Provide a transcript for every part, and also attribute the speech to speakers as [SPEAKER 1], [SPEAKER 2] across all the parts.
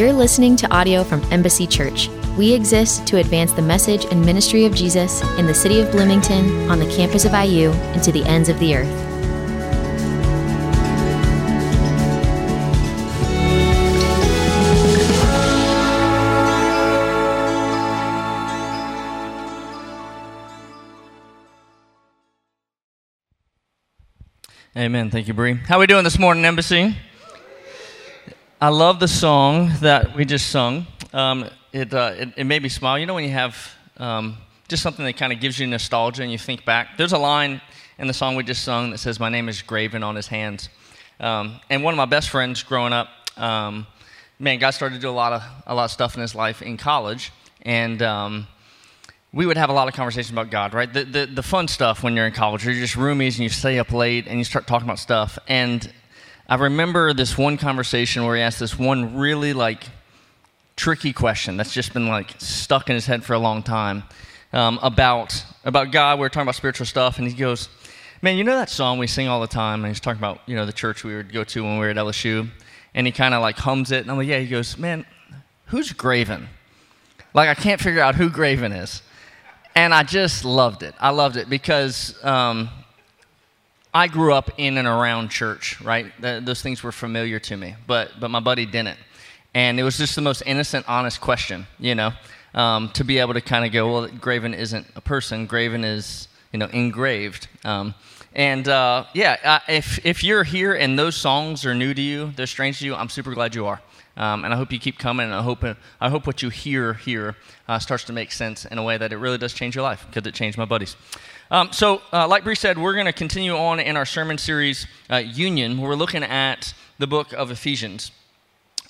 [SPEAKER 1] You're listening to audio from Embassy Church. We exist to advance the message and ministry of Jesus in the city of Bloomington, on the campus of IU, and to the ends of the earth.
[SPEAKER 2] Amen. Thank you, Bree. How are we doing this morning, Embassy? I love the song that we just sung. Um, it, uh, it, it, made me smile. You know when you have um, just something that kind of gives you nostalgia and you think back? There's a line in the song we just sung that says, My name is graven on his hands. Um, and one of my best friends growing up, um, man, God started to do a lot of, a lot of stuff in his life in college. And um, we would have a lot of conversations about God, right? The, the, the fun stuff when you're in college, you're just roomies and you stay up late and you start talking about stuff. And I remember this one conversation where he asked this one really like tricky question that's just been like stuck in his head for a long time um, about about God. We were talking about spiritual stuff, and he goes, "Man, you know that song we sing all the time?" And he's talking about you know the church we would go to when we were at LSU, and he kind of like hums it, and I'm like, "Yeah." He goes, "Man, who's Graven?" Like I can't figure out who Graven is, and I just loved it. I loved it because. Um, I grew up in and around church, right? those things were familiar to me, but, but my buddy didn't. And it was just the most innocent, honest question, you know, um, to be able to kind of go, well, Graven isn't a person, Graven is, you know, engraved. Um, and uh, yeah, uh, if, if you're here and those songs are new to you, they're strange to you, I'm super glad you are. Um, and I hope you keep coming, and I hope, I hope what you hear here uh, starts to make sense in a way that it really does change your life, because it changed my buddies. Um, so, uh, like Bree said, we're going to continue on in our sermon series, uh, Union, where we're looking at the book of Ephesians.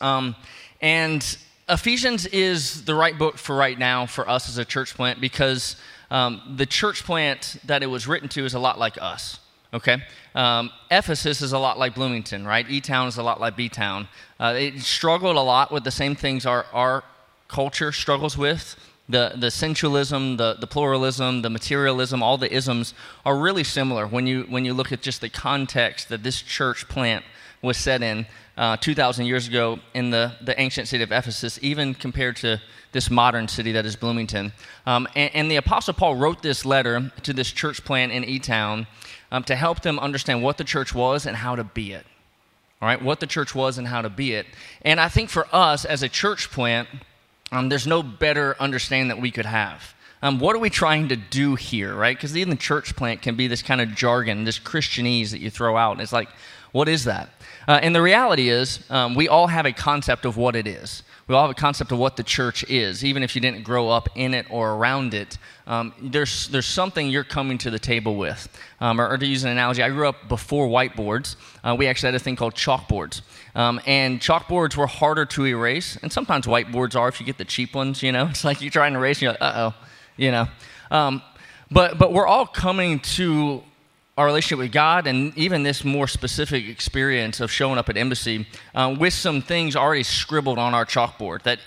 [SPEAKER 2] Um, and Ephesians is the right book for right now for us as a church plant because um, the church plant that it was written to is a lot like us. Okay? Um, Ephesus is a lot like Bloomington, right? E Town is a lot like B Town. Uh, it struggled a lot with the same things our, our culture struggles with the, the sensualism, the, the pluralism, the materialism, all the isms are really similar when you, when you look at just the context that this church plant was set in uh, 2,000 years ago in the, the ancient city of Ephesus, even compared to this modern city that is Bloomington. Um, and, and, the Apostle Paul wrote this letter to this church plant in E Town um, to help them understand what the church was and how to be it. All right, what the church was and how to be it. And I think for us as a church plant, um, there's no better understanding that we could have. Um, what are we trying to do here, right? Because even the church plant can be this kind of jargon, this Christianese that you throw out. And it's like, what is that? Uh, and the reality is, um, we all have a concept of what it is. We all have a concept of what the church is, even if you didn't grow up in it or around it. Um, there's, there's something you're coming to the table with. Um, or, or, to use an analogy, I grew up before whiteboards. Uh, we actually had a thing called chalkboards. Um, and chalkboards were harder to erase, and sometimes whiteboards are if you get the cheap ones, you know. It's like you're trying to erase, and you're like, uh oh, you know. Um, but, but we're all coming to our relationship with God and even this more specific experience of showing up at embassy uh, with some things already scribbled on our chalkboard that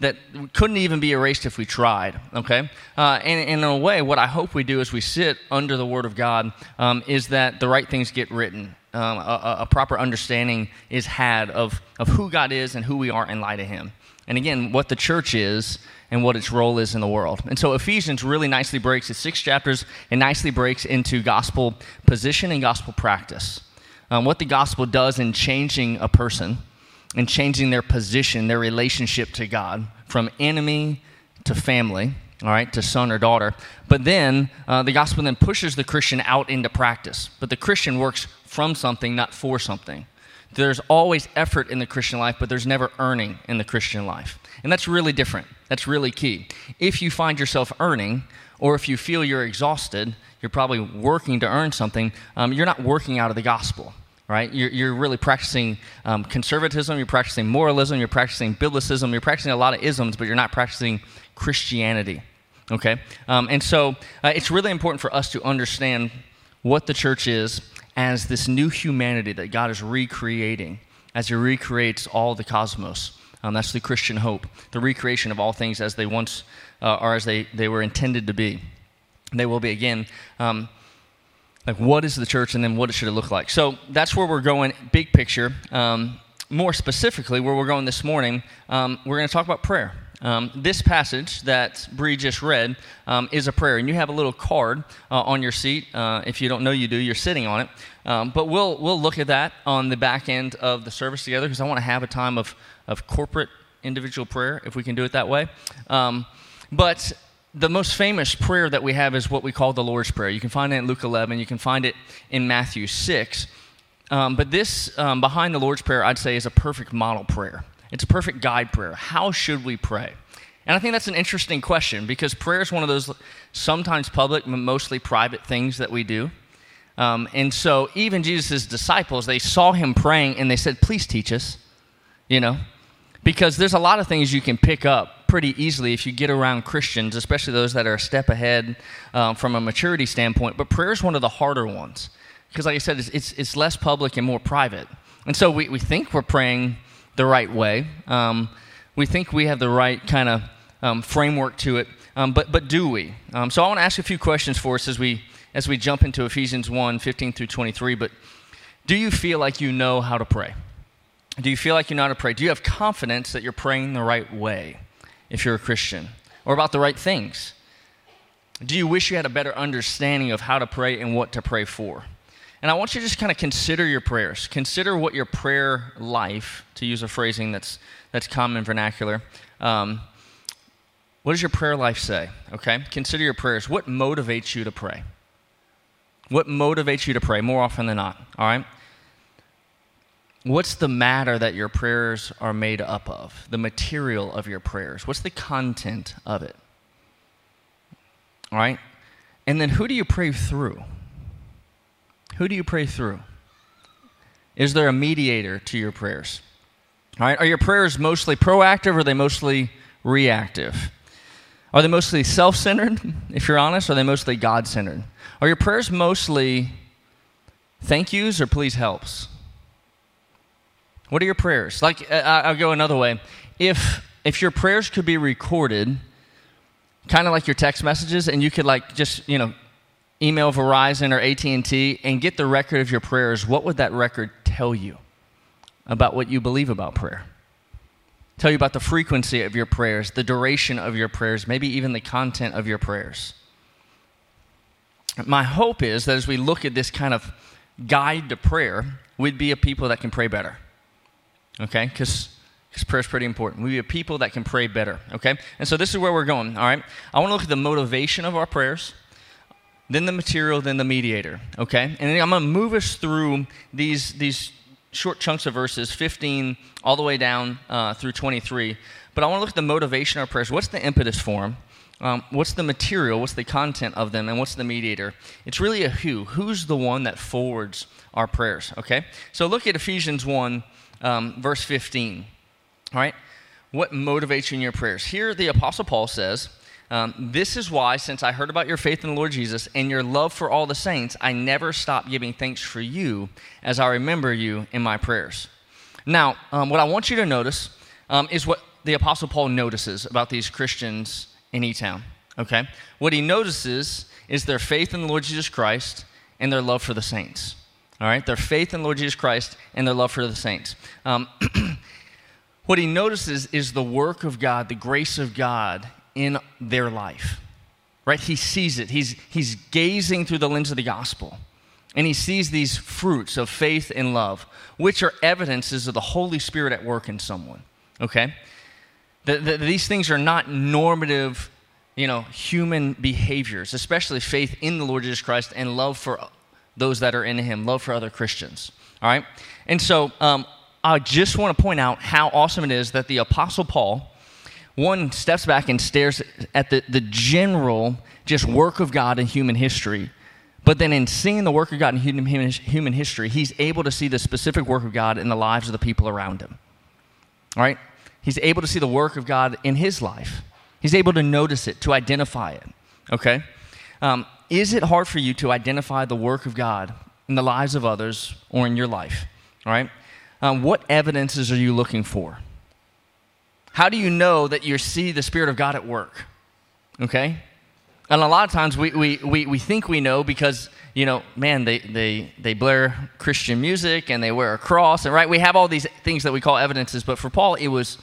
[SPEAKER 2] that couldn't even be erased if we tried. Okay, uh, and, and, in a way, what I hope we do as we sit under the Word of God um, is that the right things get written. Um, a, a, proper understanding is had of, of who God is and who we are in light of Him. And again, what the church is and what its role is in the world. And so Ephesians really nicely breaks, it's six chapters, and nicely breaks into gospel position and gospel practice. Um, what the gospel does in changing a person and changing their position, their relationship to God, from enemy to family, all right, to son or daughter. But then uh, the gospel then pushes the Christian out into practice. But the Christian works from something, not for something. There's always effort in the Christian life, but there's never earning in the Christian life. And that's really different. That's really key. If you find yourself earning, or if you feel you're exhausted, you're probably working to earn something, um, you're not working out of the gospel, right? You're, you're really practicing um, conservatism, you're practicing moralism, you're practicing biblicism, you're practicing a lot of isms, but you're not practicing Christianity, okay? Um, and so uh, it's really important for us to understand what the church is as this new humanity that God is recreating as He recreates all the cosmos. Um, that's the Christian hope, the recreation of all things as they once uh, are, as they, they were intended to be. They will be again. Um, like, what is the church, and then what should it look like? So that's where we're going, big picture. Um, more specifically, where we're going this morning, um, we're going to talk about prayer. Um, this passage that Bree just read um, is a prayer, and you have a little card uh, on your seat. Uh, if you don't know you do, you're sitting on it. Um, but we'll, we'll look at that on the back end of the service together because I want to have a time of, of corporate individual prayer, if we can do it that way. Um, but the most famous prayer that we have is what we call the Lord's Prayer. You can find it in Luke 11, you can find it in Matthew 6. Um, but this, um, behind the Lord's Prayer, I'd say is a perfect model prayer. It's a perfect guide prayer. How should we pray? And I think that's an interesting question because prayer is one of those sometimes public, mostly private things that we do. Um, and so even Jesus' disciples, they saw him praying and they said, Please teach us, you know, because there's a lot of things you can pick up pretty easily if you get around Christians, especially those that are a step ahead um, from a maturity standpoint. But prayer is one of the harder ones because, like I said, it's, it's, it's, less public and more private. And so we, we think we're praying the right way. Um, we think we have the right kind of um, framework to it, um, but, but do we? Um, so I want to ask a few questions for us as we, as we jump into Ephesians 1 15 through 23. But do you feel like you know how to pray? Do you feel like you know how to pray? Do you have confidence that you're praying the right way if you're a Christian or about the right things? Do you wish you had a better understanding of how to pray and what to pray for? And I want you to just kind of consider your prayers. Consider what your prayer life, to use a phrasing that's, that's common vernacular, um, what does your prayer life say? Okay? Consider your prayers. What motivates you to pray? What motivates you to pray more often than not? All right? What's the matter that your prayers are made up of? The material of your prayers. What's the content of it? All right? And then who do you pray through? Who do you pray through? Is there a mediator to your prayers? All right, are your prayers mostly proactive or are they mostly reactive? Are they mostly self centered, if you're honest, or are they mostly God centered? Are your prayers mostly thank yous or please helps? What are your prayers? Like, uh, I'll go another way. If, if your prayers could be recorded, kind of like your text messages, and you could, like, just, you know, email Verizon or AT&T and get the record of your prayers, what would that record tell you about what you believe about prayer? Tell you about the frequency of your prayers, the duration of your prayers, maybe even the content of your prayers. My hope is that as we look at this kind of guide to prayer, we'd be a people that can pray better. Okay? Because prayer is pretty important. We'd be a people that can pray better. Okay? And so this is where we're going. All right? I want to look at the motivation of our prayers then the material, then the mediator. Okay? And I'm going to move us through these, these short chunks of verses, 15 all the way down uh, through 23. But I want to look at the motivation of our prayers. What's the impetus for them? Um, what's the material? What's the content of them? And what's the mediator? It's really a who. Who's the one that forwards our prayers? Okay? So look at Ephesians 1, um, verse 15. All right? What motivates you in your prayers? Here, the Apostle Paul says, um, this is why, since I heard about your faith in the Lord Jesus and your love for all the saints, I never stop giving thanks for you as I remember you in my prayers. Now, um, what I want you to notice um, is what the Apostle Paul notices about these Christians in E Town. Okay? What he notices is their faith in the Lord Jesus Christ and their love for the saints. All right? Their faith in the Lord Jesus Christ and their love for the saints. Um, what he notices is the work of God, the grace of God in their life. Right? He sees it. He's, he's gazing through the lens of the gospel. And he sees these fruits of faith and love, which are evidences of the Holy Spirit at work in someone. Okay? The, the, these things are not normative, you know, human behaviors, especially faith in the Lord Jesus Christ and love for those that are in him, love for other Christians. All right? And so um, I just want to point out how awesome it is that the Apostle Paul one steps back and stares at the, the general just work of God in human history. But then, in seeing the work of God in human, human history, he's able to see the specific work of God in the lives of the people around him. All right? He's able to see the work of God in his life. He's able to notice it, to identify it. Okay? Um, is it hard for you to identify the work of God in the lives of others or in your life? All right? Um, what evidences are you looking for? How do you know that you see the Spirit of God at work? Okay? and a lot of times we, we, we, we think we know because, you know, man, they, they, they blare Christian music and they wear a cross, and right? We have all these things that we call evidences, but for Paul, it was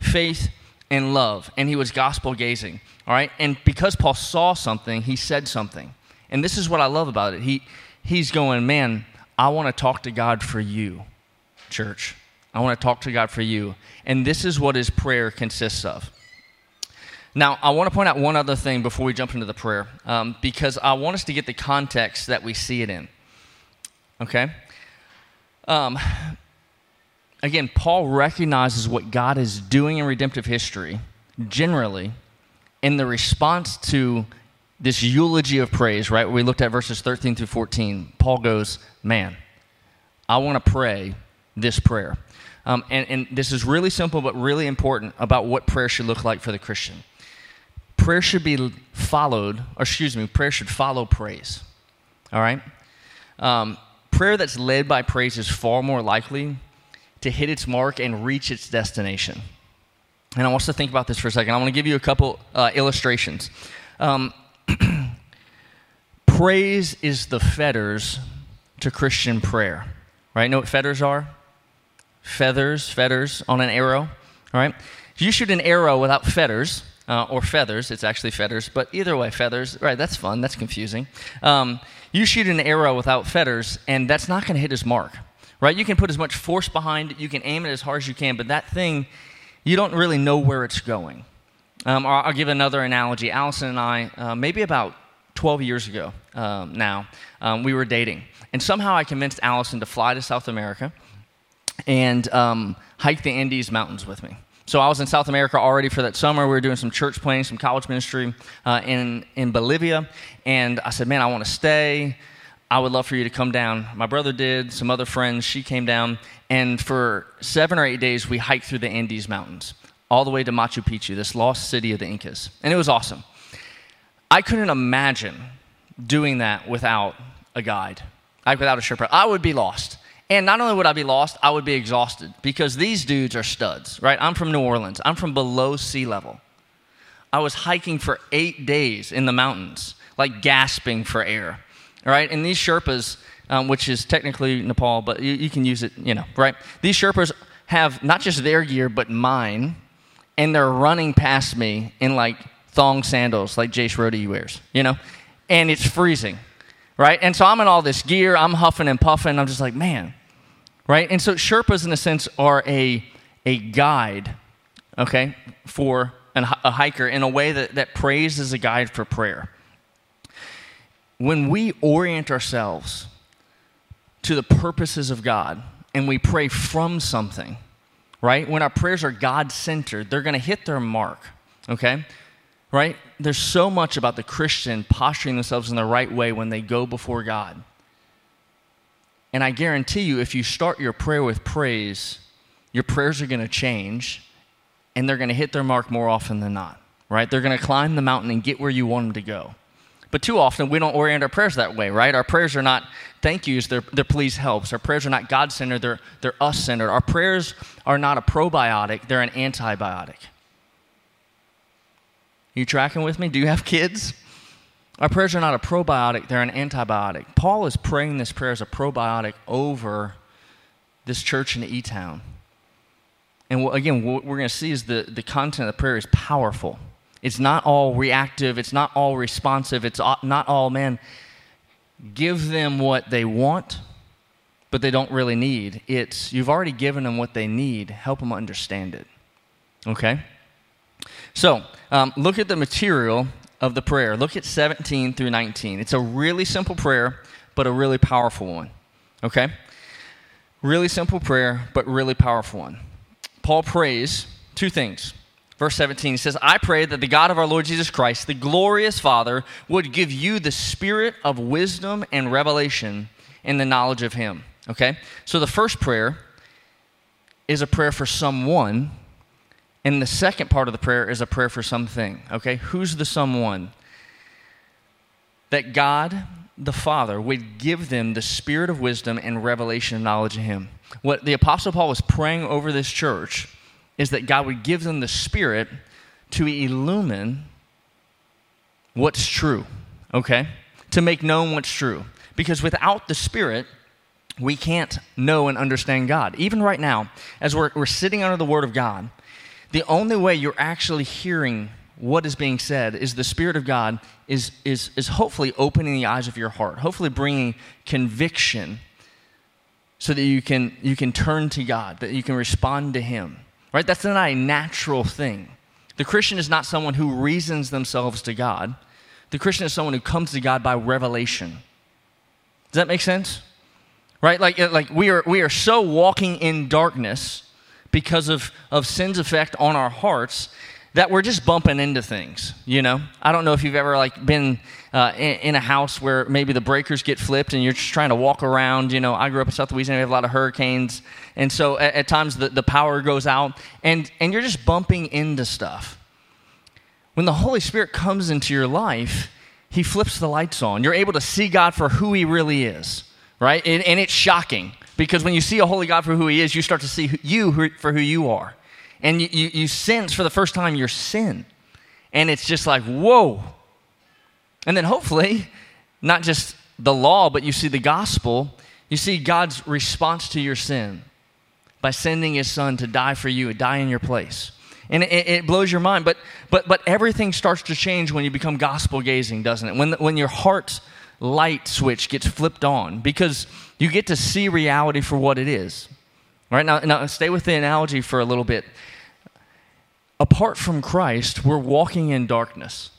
[SPEAKER 2] faith and love, and he was gospel gazing, all right? And because Paul saw something, he said something. And this is what I love about it. He, he's going, man, I want to talk to God for you, church. I want to talk to God for you. And this is what his prayer consists of. Now, I want to point out one other thing before we jump into the prayer, um, because I want us to get the context that we see it in. Okay? Um, again, Paul recognizes what God is doing in redemptive history generally in the response to this eulogy of praise, right? We looked at verses 13 through 14. Paul goes, Man, I want to pray this prayer. Um, and, and this is really simple but really important about what prayer should look like for the Christian prayer should be followed, or excuse me, prayer should follow praise. All right? Um, prayer that's led by praise is far more likely to hit its mark and reach its destination. And I want us to think about this for a second. I want to give you a couple uh, illustrations. Um, praise is the fetters to Christian prayer. Right? Know what fetters are? Feathers, fetters on an arrow. All right? If you shoot an arrow without fetters, uh, or feathers. It's actually feathers, but either way, feathers. Right, that's fun. That's confusing. Um, you shoot an arrow without fetters, and that's not going to hit his mark. Right? You can put as much force behind it, you can aim it as hard as you can, but that thing, you don't really know where it's going. Um, I'll give another analogy. Allison and I, uh, maybe about 12 years ago um, now, um, we were dating. And somehow I convinced Allison to fly to South America and um, hike the Andes Mountains with me. So I was in South America already for that summer. We were doing some church planting, some college ministry uh, in, in Bolivia. And I said, man, I want to stay. I would love for you to come down. My brother did, some other friends, she came down. And for seven or eight days, we hiked through the Andes Mountains, all the way to Machu Picchu, this lost city of the Incas. And it was awesome. I couldn't imagine doing that without a guide, like without a Sherpa. I would be lost. And not only would I be lost, I would be exhausted because these dudes are studs, right? I'm from New Orleans, I'm from below sea level. I was hiking for eight days in the mountains, like gasping for air, right? And these Sherpas, um, which is technically Nepal, but you, you can use it, you know, right? These Sherpas have not just their gear, but mine, and they're running past me in like thong sandals, like Jace Rody wears, you know? And it's freezing, right? And so I'm in all this gear, I'm huffing and puffing, I'm just like, man, right? And so Sherpas, in a sense, are a, a guide, okay, for an, a hiker in a way that, that praise is a guide for prayer. When we orient ourselves to the purposes of God and we pray from something, right? When our prayers are God centered, they're going to hit their mark, okay? Right? There's so much about the Christian posturing themselves in the right way when they go before God. And I guarantee you, if you start your prayer with praise, your prayers are going to change and they're going to hit their mark more often than not, right? They're going to climb the mountain and get where you want them to go. But too often, we don't orient our prayers that way, right? Our prayers are not thank yous, they're, they're please helps. Our prayers are not God centered, they're, they're us centered. Our prayers are not a probiotic, they're an antibiotic. You tracking with me? Do you have kids? Our prayers are not a probiotic, they're an antibiotic. Paul is praying this prayer as a probiotic over this church in E Town. And again, what we're going to see is the, the content of the prayer is powerful. It's not all reactive, it's not all responsive, it's not all, man, give them what they want, but they don't really need. It's you've already given them what they need, help them understand it. Okay? So, um, look at the material of the prayer. Look at 17 through 19. It's a really simple prayer, but a really powerful one. Okay? Really simple prayer, but really powerful one. Paul prays two things. Verse 17, says, I pray that the God of our Lord Jesus Christ, the glorious Father, would give you the spirit of wisdom and revelation in the knowledge of Him. Okay? So the first prayer is a prayer for someone and the second part of the prayer is a prayer for something. Okay? Who's the someone? That God the Father would give them the spirit of wisdom and revelation and knowledge of Him. What the Apostle Paul was praying over this church is that God would give them the spirit to illumine what's true, okay? To make known what's true. Because without the Spirit, we can't know and understand God. Even right now, as we're, we're sitting under the Word of God, the only way you're actually hearing what is being said is the Spirit of God is, is, is hopefully opening the eyes of your heart, hopefully bringing conviction so that you can, you can turn to God, that you can respond to Him. Right? That's not a natural thing. The Christian is not someone who reasons themselves to God. The Christian is someone who comes to God by revelation. Does that make sense? Right? Like, uh, like we, are, we are so walking in darkness because of, of sin's effect on our hearts that we're just bumping into things, you know? I don't know if you've ever like been uh, in, in, a house where maybe the breakers get flipped and you're just trying to walk around. You know, I grew up in South Louisiana, we have a lot of hurricanes. And so at, at times the, the power goes out and, and you're just bumping into stuff. When the Holy Spirit comes into your life, He flips the lights on. You're able to see God for who He really is, right? And, and it's shocking because when you see a holy God for who He is, you start to see you for who you are and you, you, you sense for the first time your sin. And it's just like, whoa. And then hopefully, not just the law, but you see the gospel, you see God's response to your sin by sending his son to die for you, die in your place. And it, it, blows your mind. But, but, but everything starts to change when you become gospel gazing, doesn't it? When, when your heart's light switch gets flipped on because you get to see reality for what it is. Right now, now stay with the analogy for a little bit. Apart from Christ, we're walking in darkness.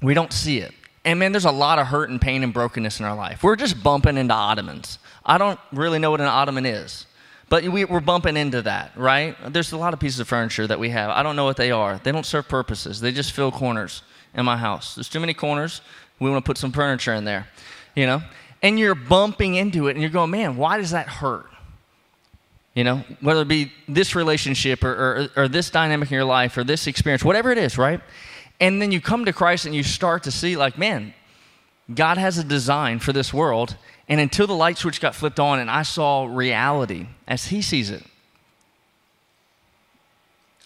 [SPEAKER 2] We don't see it. And man, there's a lot of hurt and pain and brokenness in our life. We're just bumping into ottomans. I don't really know what an ottoman is, but we, are bumping into that, right? There's a lot of pieces of furniture that we have. I don't know what they are. They don't serve purposes, they just fill corners in my house. There's too many corners. We want to put some furniture in there, you know? And you're bumping into it and you're going, man, why does that hurt? You know, whether it be this relationship or, or, or, this dynamic in your life or this experience, whatever it is, right? And then you come to Christ and you start to see, like, man, God has a design for this world. And until the light switch got flipped on and I saw reality as He sees it,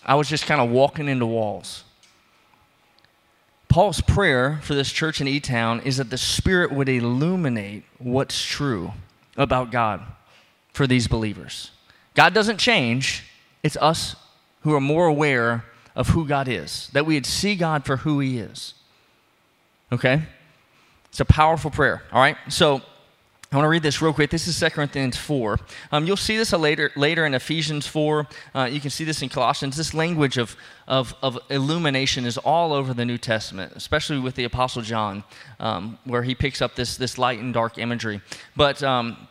[SPEAKER 2] I was just kind of walking into walls. Paul's prayer for this church in E Town is that the Spirit would illuminate what's true about God for these believers. God doesn't change, it's us who are more aware of who God is, that we would see God for who He is. Okay? It's a powerful prayer, all right? So, I want to read this real quick. This is 2 Corinthians 4. Um, you'll see this later, later in Ephesians 4. Uh, you can see this in Colossians. This language of, of, of, illumination is all over the New Testament, especially with the Apostle John, um, where he picks up this, this light and dark imagery. But um,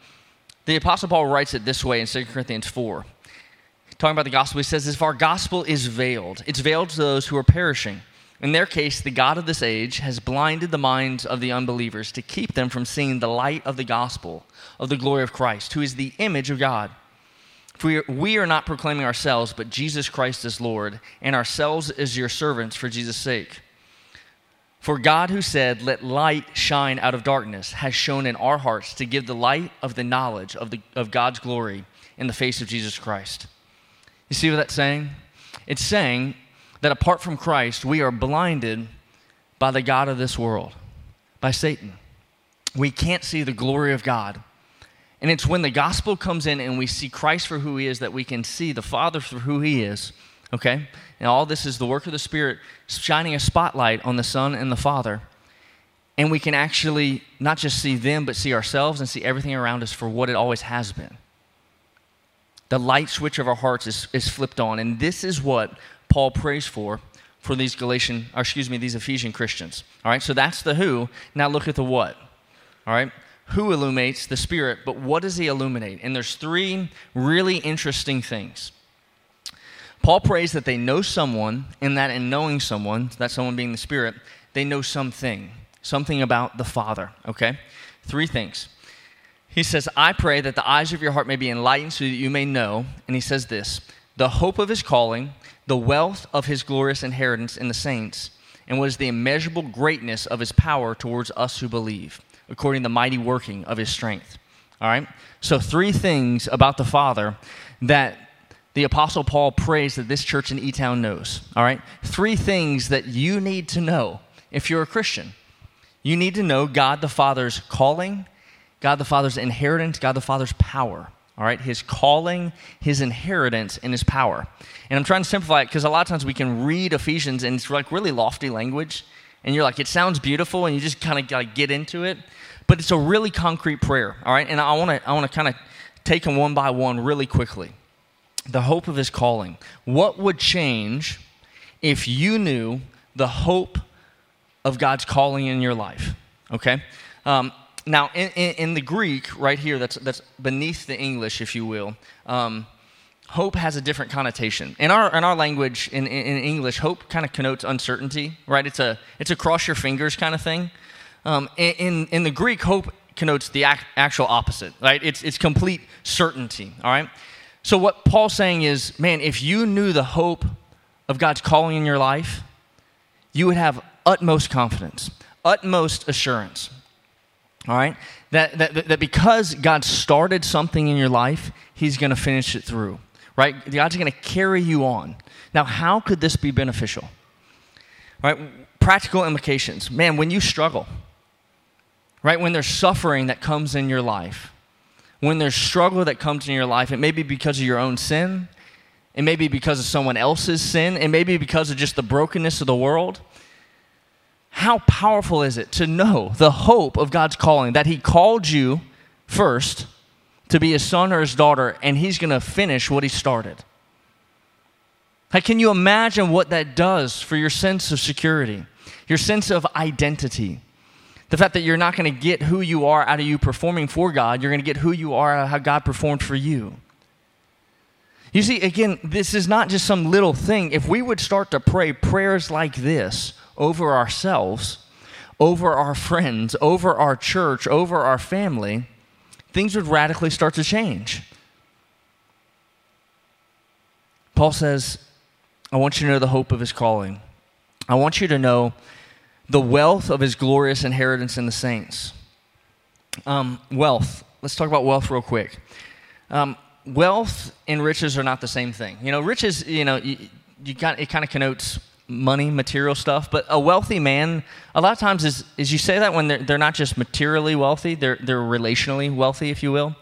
[SPEAKER 2] the Apostle Paul writes it this way in 2 Corinthians 4. Talking about the gospel, he says, If our gospel is veiled, it's veiled to those who are perishing. In their case, the God of this age has blinded the minds of the unbelievers to keep them from seeing the light of the gospel of the glory of Christ, who is the image of God. For we are, not proclaiming ourselves, but Jesus Christ is Lord, and ourselves as your servants for Jesus' sake. For God, who said, Let light shine out of darkness, has shown in our hearts to give the light of the knowledge of, the, of God's glory in the face of Jesus Christ. You see what that's saying? It's saying that apart from Christ, we are blinded by the God of this world, by Satan. We can't see the glory of God. And it's when the gospel comes in and we see Christ for who he is that we can see the Father for who he is Okay? And all this is the work of the Spirit shining a spotlight on the Son and the Father. And we can actually not just see them, but see ourselves and see everything around us for what it always has been. The light switch of our hearts is, is flipped on. And this is what Paul prays for for these Galatian, or excuse me, these Ephesian Christians. All right, so that's the who. Now look at the what. All right, who illuminates the Spirit, but what does he illuminate? And there's three really interesting things. Paul prays that they know someone, and that in knowing someone, that someone being the Spirit, they know something, something about the Father, okay? Three things. He says, I pray that the eyes of your heart may be enlightened so that you may know, and he says this the hope of his calling, the wealth of his glorious inheritance in the saints, and what is the immeasurable greatness of his power towards us who believe, according to the mighty working of his strength. All right? So, three things about the Father that the Apostle Paul prays that this church in E Town knows. All right? Three things that you need to know if you're a Christian. You need to know God the Father's calling, God the Father's inheritance, God the Father's power. All right, his calling, his inheritance, and his power. And I'm trying to simplify it because a lot of times we can read Ephesians and it's like really lofty language, and you're like, it sounds beautiful, and you just kind of like get into it. But it's a really concrete prayer. All right, and I want to I want to kind of take them one by one really quickly. The hope of his calling. What would change if you knew the hope of God's calling in your life? Okay. Um, now, in, in, in, the Greek, right here, that's, that's beneath the English, if you will, um, hope has a different connotation. In our, in our language, in, in English, hope kind of connotes uncertainty, right? It's a, it's a cross your fingers kind of thing. Um, in, in the Greek, hope connotes the ac- actual opposite, right? It's, it's complete certainty, all right? So, what Paul's saying is, man, if you knew the hope of God's calling in your life, you would have utmost confidence, utmost assurance. All right? That, that, that because God started something in your life, He's going to finish it through. Right? God's going to carry you on. Now, how could this be beneficial? Right? Practical implications. Man, when you struggle, right? When there's suffering that comes in your life, when there's struggle that comes in your life, it may be because of your own sin, it may be because of someone else's sin, it may be because of just the brokenness of the world. How powerful is it to know the hope of God's calling, that He called you first to be His son or His daughter, and He's going to finish what He started? Like, can you imagine what that does for your sense of security, your sense of identity? The fact that you're not going to get who you are out of you performing for God, you're going to get who you are out of how God performed for you. You see, again, this is not just some little thing. If we would start to pray prayers like this over ourselves, over our friends, over our church, over our family, things would radically start to change. Paul says, I want you to know the hope of his calling. I want you to know the wealth of his glorious inheritance in the saints. Um, wealth. Let's talk about wealth real quick. Um, wealth and riches are not the same thing. You know, riches, you know, you, you got, it kind of connotes money, material stuff. But a wealthy man, a lot of times is, is you say that when they're, they're not just materially wealthy, they're, they're relationally wealthy, if you will,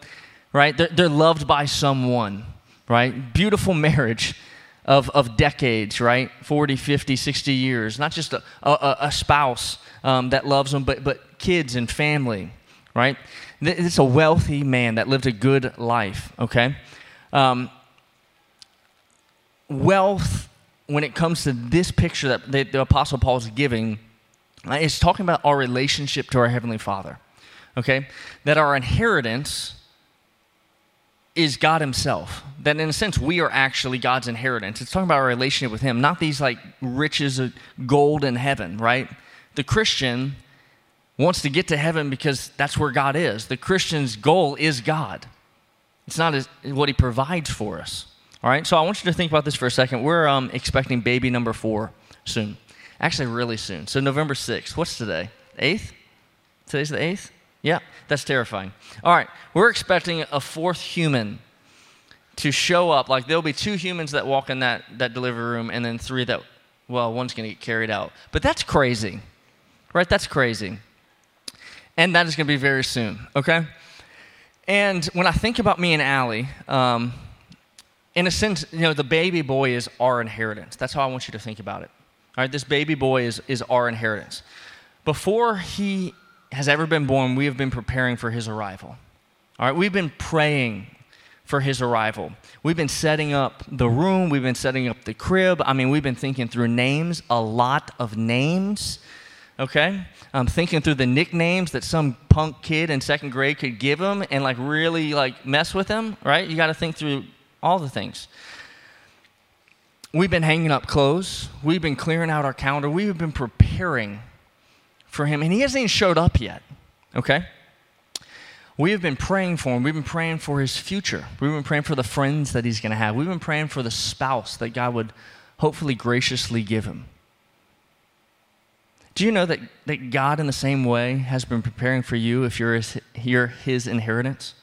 [SPEAKER 2] right? They're, they're loved by someone, right? Beautiful marriage of, of decades, right? 40, 50, 60 years. Not just a, a, a spouse um, that loves them, but, but kids and family, right? It's a wealthy man that lived a good life, okay? Um, wealth when it comes to this picture that the, the Apostle Paul is giving, uh, is talking about our relationship to our Heavenly Father. Okay? That our inheritance is God Himself. That in a sense, we are actually God's inheritance. It's talking about our relationship with Him, not these like riches of gold in heaven, right? The Christian wants to get to heaven because that's where God is. The Christian's goal is God, it's not what He provides for us. All right, so I want you to think about this for a second. We're um, expecting baby number four soon. Actually, really soon. So, November 6th. What's today? 8th? Today's the 8th? Yeah, that's terrifying. All right, we're expecting a fourth human to show up. Like, there'll be two humans that walk in that, that delivery room, and then three that, well, one's going to get carried out. But that's crazy, right? That's crazy. And that is going to be very soon, okay? And when I think about me and Allie, um, in a sense, you know, the baby boy is our inheritance. That's how I want you to think about it. All right, this baby boy is, is our inheritance. Before he has ever been born, we have been preparing for his arrival. All right, we've been praying for his arrival. We've been setting up the room, we've been setting up the crib. I mean, we've been thinking through names, a lot of names. Okay? I'm thinking through the nicknames that some punk kid in second grade could give him and like really like mess with him, right? You got to think through all the things. We've been hanging up clothes. We've been clearing out our calendar. We've been preparing for him, and he hasn't even showed up yet, okay? We have been praying for him. We've been praying for his future. We've been praying for the friends that he's going to have. We've been praying for the spouse that God would hopefully graciously give him. Do you know that, that God, in the same way, has been preparing for you if you're his, you're his inheritance?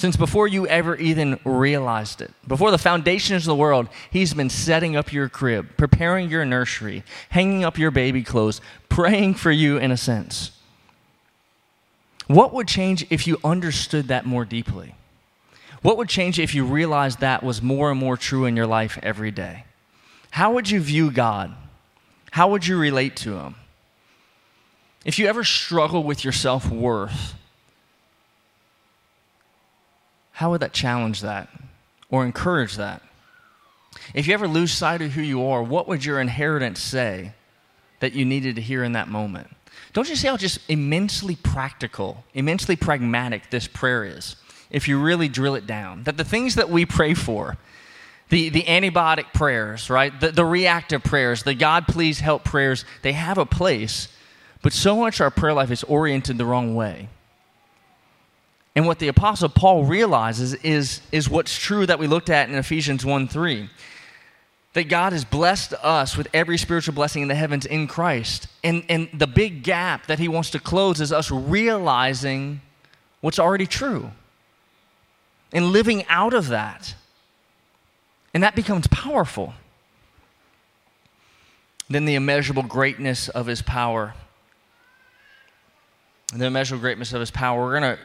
[SPEAKER 2] Since before you ever even realized it, before the foundations of the world, He's been setting up your crib, preparing your nursery, hanging up your baby clothes, praying for you in a sense. What would change if you understood that more deeply? What would change if you realized that was more and more true in your life every day? How would you view God? How would you relate to Him? If you ever struggle with your self worth, how would that challenge that or encourage that? If you ever lose sight of who you are, what would your inheritance say that you needed to hear in that moment? Don't you see how just immensely practical, immensely pragmatic this prayer is, if you really drill it down? That the things that we pray for, the, the antibiotic prayers, right? The, the reactive prayers, the God please help prayers, they have a place, but so much our prayer life is oriented the wrong way. And what the Apostle Paul realizes is, is what's true that we looked at in Ephesians 1 3 that God has blessed us with every spiritual blessing in the heavens in Christ. And, and the big gap that He wants to close is us realizing what's already true and living out of that. And that becomes powerful. Then the immeasurable greatness of His power. The immeasurable greatness of His power. We're going to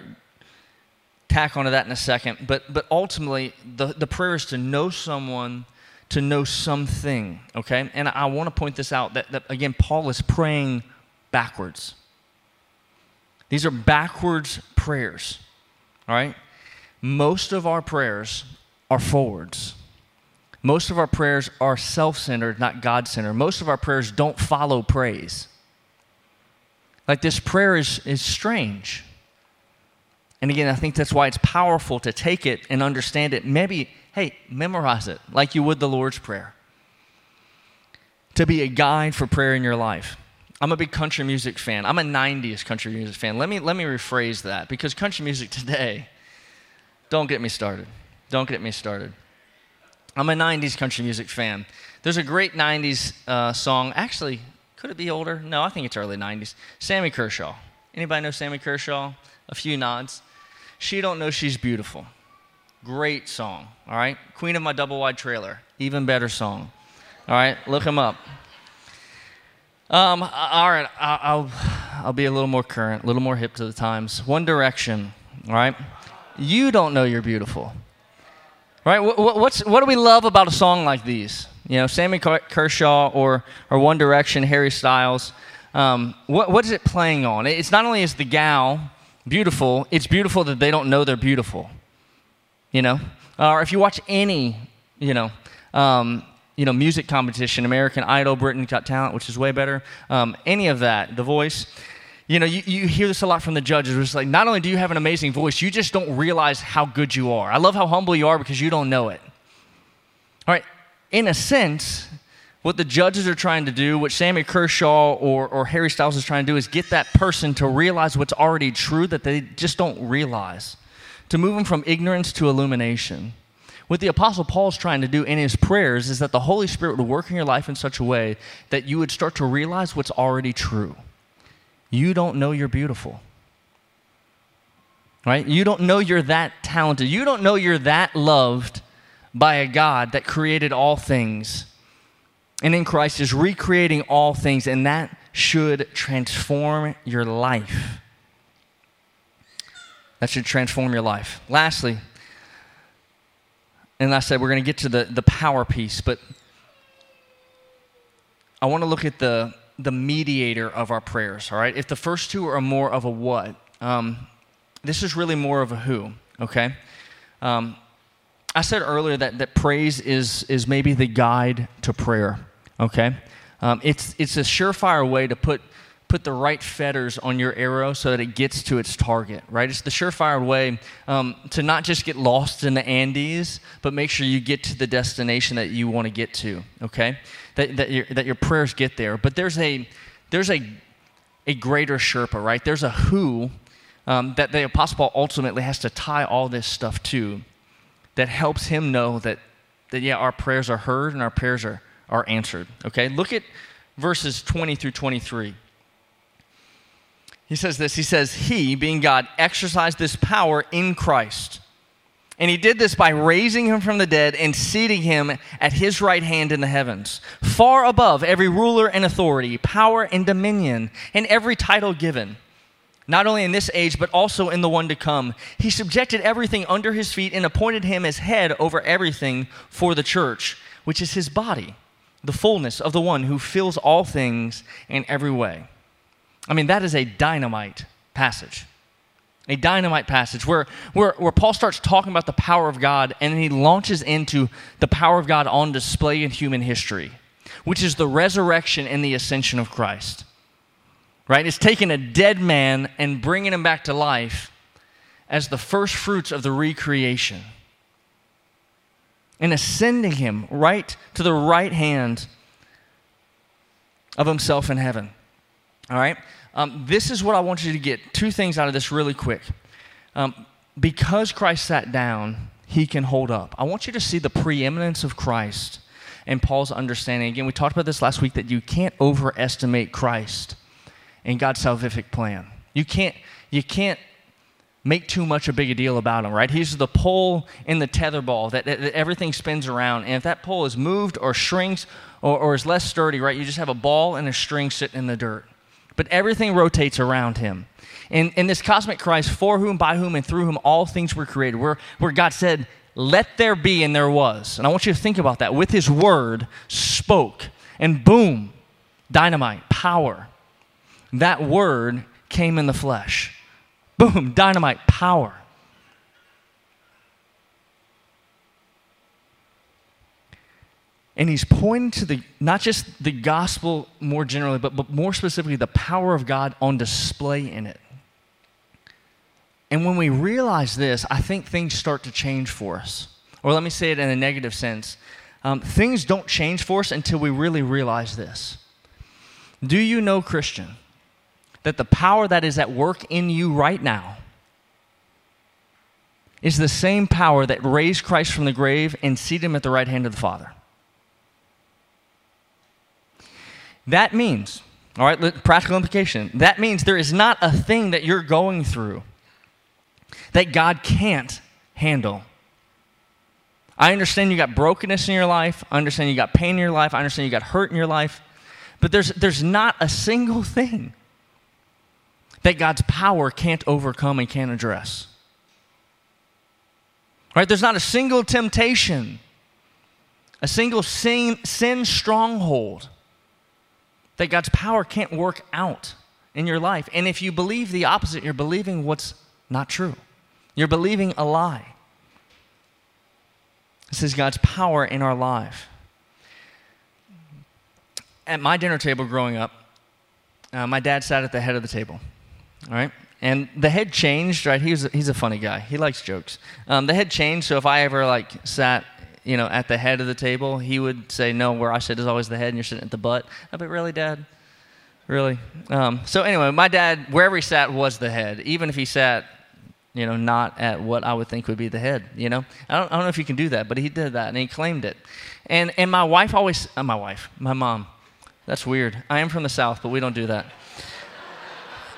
[SPEAKER 2] tack onto that in a second. But, but ultimately, the, the prayer is to know someone to know something, okay? And I want to point this out that, that, again, Paul is praying backwards. These are backwards prayers, all right? Most of our prayers are forwards. Most of our prayers are self centered, not God centered. Most of our prayers don't follow praise. Like this prayer is, is strange. And again, I think that's why it's powerful to take it and understand it. Maybe hey, memorize it like you would the Lord's Prayer. To be a guide for prayer in your life. I'm a big country music fan. I'm a 90s country music fan. Let me, let me rephrase that because country music today, don't get me started. Don't get me started. I'm a 90s country music fan. There's a great 90s uh, song. Actually, could it be older? No, I think it's early 90s. Sammy Kershaw. Anybody know Sammy Kershaw? A few nods. She don't know she's beautiful. Great song, all right? Queen of My Double Wide Trailer, even better song. All right, look him up. Um, all right, I'll, I'll be a little more current, a little more hip to the times. One Direction, all right? You don't know you're beautiful, right? What's, what do we love about a song like these? You know, Sammy Kershaw or, or One Direction, Harry Styles. Um, what, what is it playing on? It's not only is the gal beautiful, it's beautiful that they don't know they're beautiful you know, or if you watch any, you know, um, you know, music competition, American Idol, Britain Got Talent, which is way better, um, any of that, The Voice, you know, you, you hear this a lot from the judges. It's like, not only do you have an amazing voice, you just don't realize how good you are. I love how humble you are because you don't know it. All right, in a sense, what the judges are trying to do, what Sammy Kershaw or, or Harry Styles is trying to do, is get that person to realize what's already true that they just don't realize to move them from ignorance to illumination. What the Apostle Paul is trying to do in his prayers is that the Holy Spirit would work in your life in such a way that you would start to realize what's already true. You don't know you're beautiful. Right? You don't know you're that talented. You don't know you're that loved by a God that created all things and in Christ is recreating all things, and that should transform your life. That should transform your life. Lastly, and I said we're going to get to the, the power piece, but I want to look at the, the mediator of our prayers, all right? If the first two are more of a what, um, this is really more of a who, okay? Um, I said earlier that, that praise is, is maybe the guide to prayer, okay? Um, it's, it's a surefire way to put put the right fetters on your arrow so that it gets to its target, right? It's the surefire way um, to not just get lost in the Andes, but make sure you get to the destination that you want to get to, okay? That, that, your, that your prayers get there. But there's a, there's a, a greater Sherpa, right? There's a who um, that the Apostle Paul ultimately has to tie all this stuff to that helps him know that, that yeah, our prayers are heard and our prayers are, are answered, okay? Look at verses 20 through 23. He says this He says, He, being God, exercised this power in Christ And he did this by raising him from the dead and seating him at his right hand in the heavens, far above every ruler and authority, power and dominion, and every title given, not only in this age, but also in the one to come. He subjected everything under his feet and appointed him as head over everything for the church, which is his body, the fullness of the one who fills all things in every way. I mean, that is a dynamite passage a dynamite passage where, where, where Paul starts talking about the power of God and then he launches into the power of God on display in human history, which is the resurrection and the ascension of Christ. Right? It's taking a dead man and bringing him back to life as the first fruits of the recreation and ascending him right to the right hand of himself in heaven. All right? Um, this is what I want you to get two things out of this really quick. Um, because Christ sat down, he can hold up. I want you to see the preeminence of Christ and Paul's understanding. Again, we talked about this last week that you can't overestimate Christ and God's salvific plan. You can't, you can't make too much a big a deal about him, right? He's the pole in the tether ball that, that, that everything spins around. And if that pole is moved or shrinks or, or is less sturdy, right, you just have a ball and a string sitting in the dirt but everything rotates around him. In, in this cosmic Christ, for whom, by whom, and through whom all things were created, where, where God said, Let there be, and there was. And I want you to think about that. With his word, spoke, and boom, dynamite, power. That word came in the flesh. Boom, dynamite, power. And he's pointing to the not just the gospel more generally, but, but more specifically the power of God on display in it. And when we realize this, I think things start to change for us. Or let me say it in a negative sense. Um, things don't change for us until we really realize this. Do you know, Christian, that the power that is at work in you right now is the same power that raised Christ from the grave and seated him at the right hand of the Father? That means, all right, practical implication, that means there is not a thing that you're going through that God can't handle. I understand you got brokenness in your life. I understand you got pain in your life. I understand you got hurt in your life. But there's, there's not a single thing that God's power can't overcome and can't address. Right? There's not a single temptation, a single sin, sin stronghold that God's power can't work out in your life. And if you believe the opposite, you're believing what's not true. You're believing a lie. This is God's power in our life. At my dinner table growing up, uh, my dad sat at the head of the table. All right? And the head changed, right? He's a, he's a funny guy. He likes jokes. Um, the head changed, so if I ever like sat you know, at the head of the table, he would say, No, where I sit is always the head and you're sitting at the butt. I'd be, Really, Dad? Really? Um, so, anyway, my dad, wherever he sat, was the head, even if he sat, you know, not at what I would think would be the head, you know? I don't, I don't know if you can do that, but he did that and he claimed it. And, and my wife always, uh, my wife, my mom, that's weird. I am from the South, but we don't do that.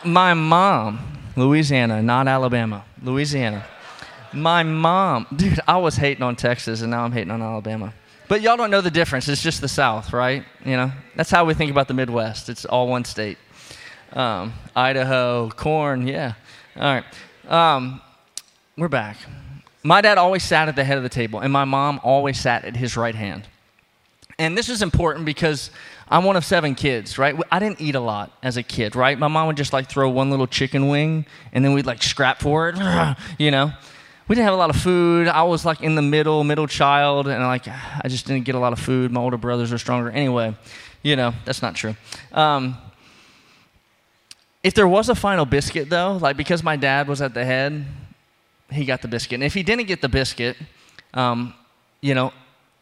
[SPEAKER 2] my mom, Louisiana, not Alabama, Louisiana my mom, dude, I was hating on Texas and now I'm hating on Alabama. But y'all don't know the difference. It's just the South, right? You know, that's how we think about the Midwest. It's all one state. Um, Idaho, corn, yeah. All right. Um, we're back. My dad always sat at the head of the table, and my mom always sat at his right hand. And this is important because I'm one of seven kids, right? I didn't eat a lot as a kid, right? My mom would just like throw one little chicken wing, and then we'd like scrap for it, you know? We didn't have a lot of food. I was like in the middle, middle child, and like I just didn't get a lot of food. My older brothers are stronger. Anyway, you know, that's not true. Um, if there was a final biscuit, though, like because my dad was at the head, he got the biscuit. And if he didn't get the biscuit, um, you know,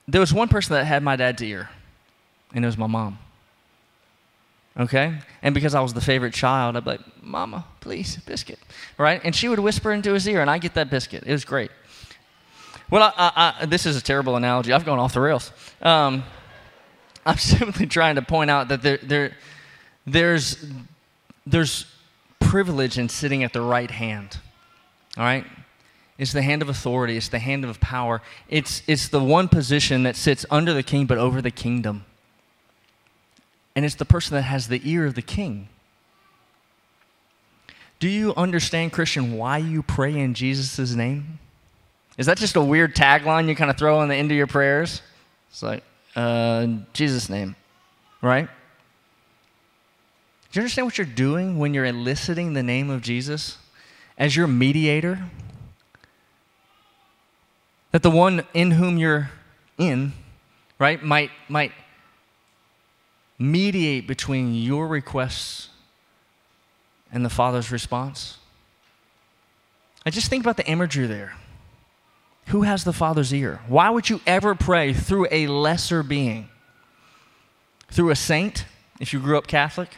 [SPEAKER 2] there was one person that had my dad's ear, and it was my mom okay? And because I was the favorite child, I'd be like, Mama, please, biscuit, right? And she would whisper into his ear, and I get that biscuit. It was great. Well, I, I, I, this is a terrible analogy. I've gone off the rails. Um, I'm simply trying to point out that there, there, there's, there's privilege in sitting at the right hand, all right? It's the hand of authority, it's the hand of power. It's, it's the one position that sits under the king but over the kingdom. And it's the person that has the ear of the king. Do you understand, Christian, why you pray in Jesus' name? Is that just a weird tagline you kind of throw on the end of your prayers? It's like, uh, Jesus' name, right? Do you understand what you're doing when you're eliciting the name of Jesus as your mediator? That the one in whom you're in, right, might, might mediate between your requests and the Father's response? I just think about the imagery there. Who has the Father's ear? Why would you ever pray through a lesser being? Through a saint, if you grew up Catholic?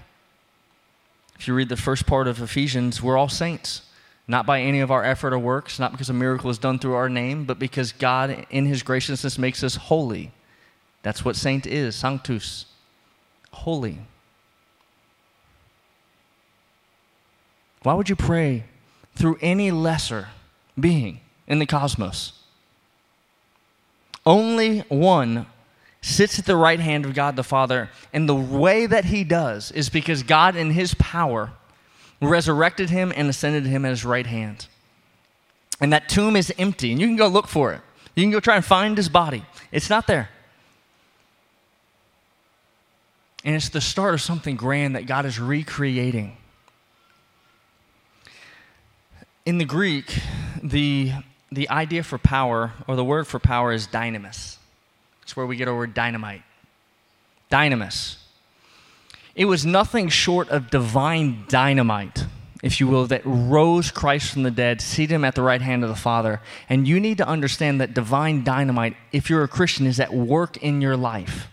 [SPEAKER 2] If you read the first part of Ephesians, we're all saints. Not by any of our effort or works, not because a miracle is done through our name, but because God, in His graciousness, makes us holy. That's what saint is, sanctus, holy. Why would you pray through any lesser being in the cosmos? Only one sits at the right hand of God the Father, and the way that he does is because God, in his power, resurrected him and ascended him at his right hand. And that tomb is empty, and you can go look for it. You can go try and find his body. It's not there. And it's the start of something grand that God is recreating. In the Greek, the, the idea for power, or the word for power, is dynamis. It's where we get our word dynamite. Dynamis. It was nothing short of divine dynamite, if you will, that rose Christ from the dead, seated him at the right hand of the Father. And you need to understand that divine dynamite, if you're a Christian, is at work in your life.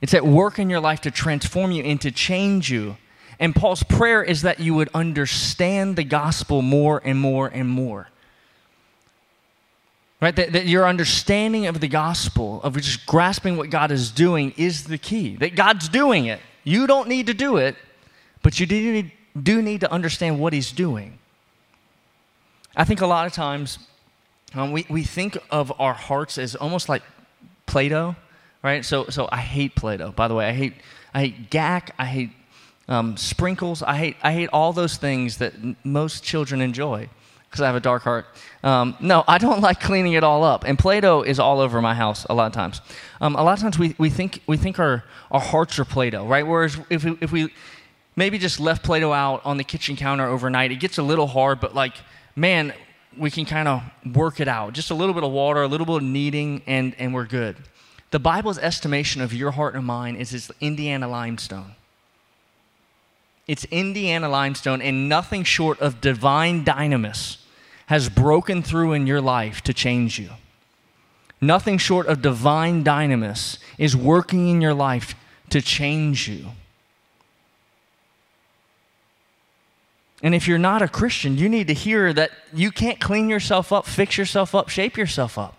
[SPEAKER 2] It's at work in your life to transform you and to change you and Paul's prayer is that you would understand the gospel more and more and more. Right? That, that your understanding of the gospel, of just grasping what God is doing, is the key. That God's doing it. You don't need to do it, but you do need, do need to understand what He's doing. I think a lot of times um, we, we think of our hearts as almost like Play Doh, right? So, so I hate Play Doh, by the way. I hate, I hate Gak, I hate um, sprinkles. I hate, I hate all those things that n- most children enjoy because I have a dark heart. Um, no, I don't like cleaning it all up. And Play Doh is all over my house a lot of times. Um, a lot of times we, we think, we think our, our hearts are Play Doh, right? Whereas if we, if we maybe just left Play Doh out on the kitchen counter overnight, it gets a little hard, but like, man, we can kind of work it out. Just a little bit of water, a little bit of kneading, and, and we're good. The Bible's estimation of your heart and mine is this Indiana limestone. It's Indiana limestone, and nothing short of divine dynamis has broken through in your life to change you. Nothing short of divine dynamis is working in your life to change you. And if you're not a Christian, you need to hear that you can't clean yourself up, fix yourself up, shape yourself up.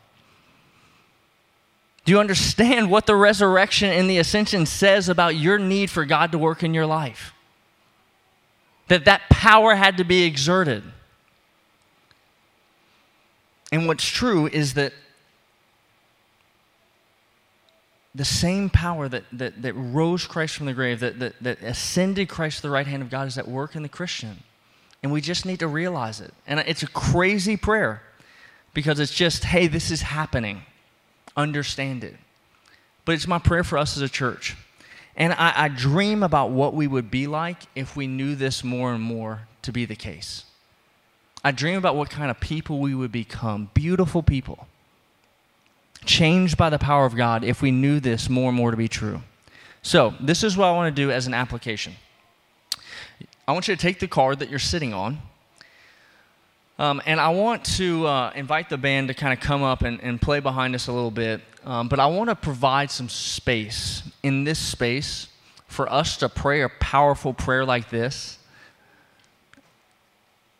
[SPEAKER 2] Do you understand what the resurrection and the ascension says about your need for God to work in your life? that that power had to be exerted. And what's true is that the same power that, that, that rose Christ from the grave, that, that, that ascended Christ to the right hand of God, is at work in the Christian. And we just need to realize it. And it's a crazy prayer because it's just, hey, this is happening. Understand it. But it's my prayer for us as a church and I, I dream about what we would be like if we knew this more and more to be the case. I dream about what kind of people we would become beautiful people, changed by the power of God if we knew this more and more to be true. So, this is what I want to do as an application. I want you to take the card that you're sitting on, um, and I want to uh, invite the band to kind of come up and, and play behind us a little bit. Um, but I want to provide some space in this space for us to pray a powerful prayer like this,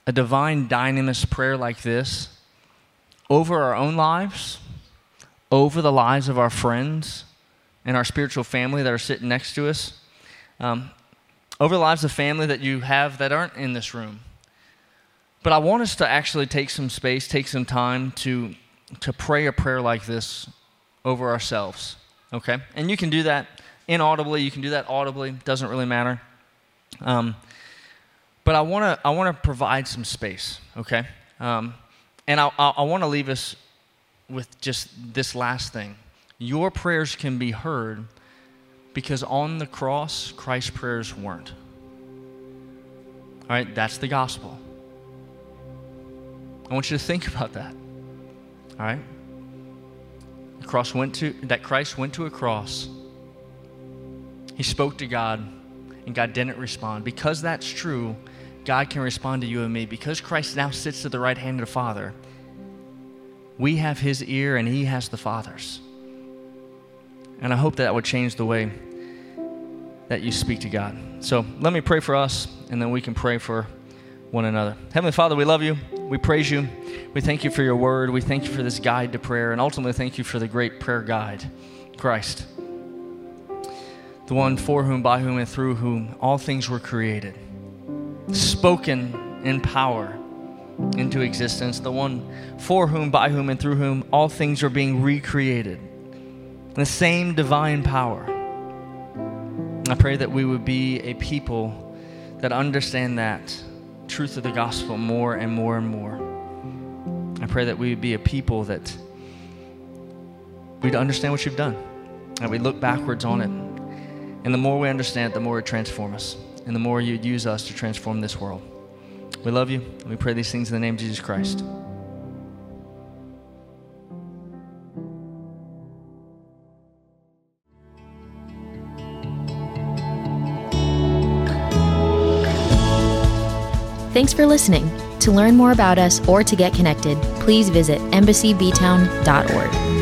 [SPEAKER 2] a divine dynamis prayer like this, over our own lives, over the lives of our friends and our spiritual family that are sitting next to us, um, over the lives of family that you have that aren't in this room. But I want us to actually take some space, take some time to, to pray a prayer like this over ourselves. Okay? And you can do that inaudibly, you can do that audibly, doesn't really matter. Um, but I want to I want to provide some space, okay? Um, and I, I, I want to leave us with just this last thing. Your prayers can be heard because on the cross, Christ's prayers weren't. All right, that's the gospel. I want you to think about that. All right? The cross went to that Christ went to a cross. He spoke to God and God didn't respond. Because that's true, God can respond to you and me. Because Christ now sits at the right hand of the Father, we have his ear and he has the Father's. And I hope that would change the way that you speak to God. So let me pray for us, and then we can pray for one another. Heavenly Father, we love you. We praise you. We thank you for your word. We thank you for this guide to prayer, and ultimately thank you for the great prayer guide, Christ, the one for whom, by whom, and through whom all things were created, spoken in power into existence, the one for whom, by whom, and through whom all things are being recreated. The same divine power. I pray that we would be a people that understand that truth of the gospel more and more and more. I pray that we would be a people that we'd understand what you've done, and we look backwards on it. And the more we understand it, the more it transforms us, and the more you'd use us to transform this world. We love you. And we pray these things in the name of Jesus Christ.
[SPEAKER 1] Thanks for listening. To learn more about us or to get connected, please visit embassyBtown.org.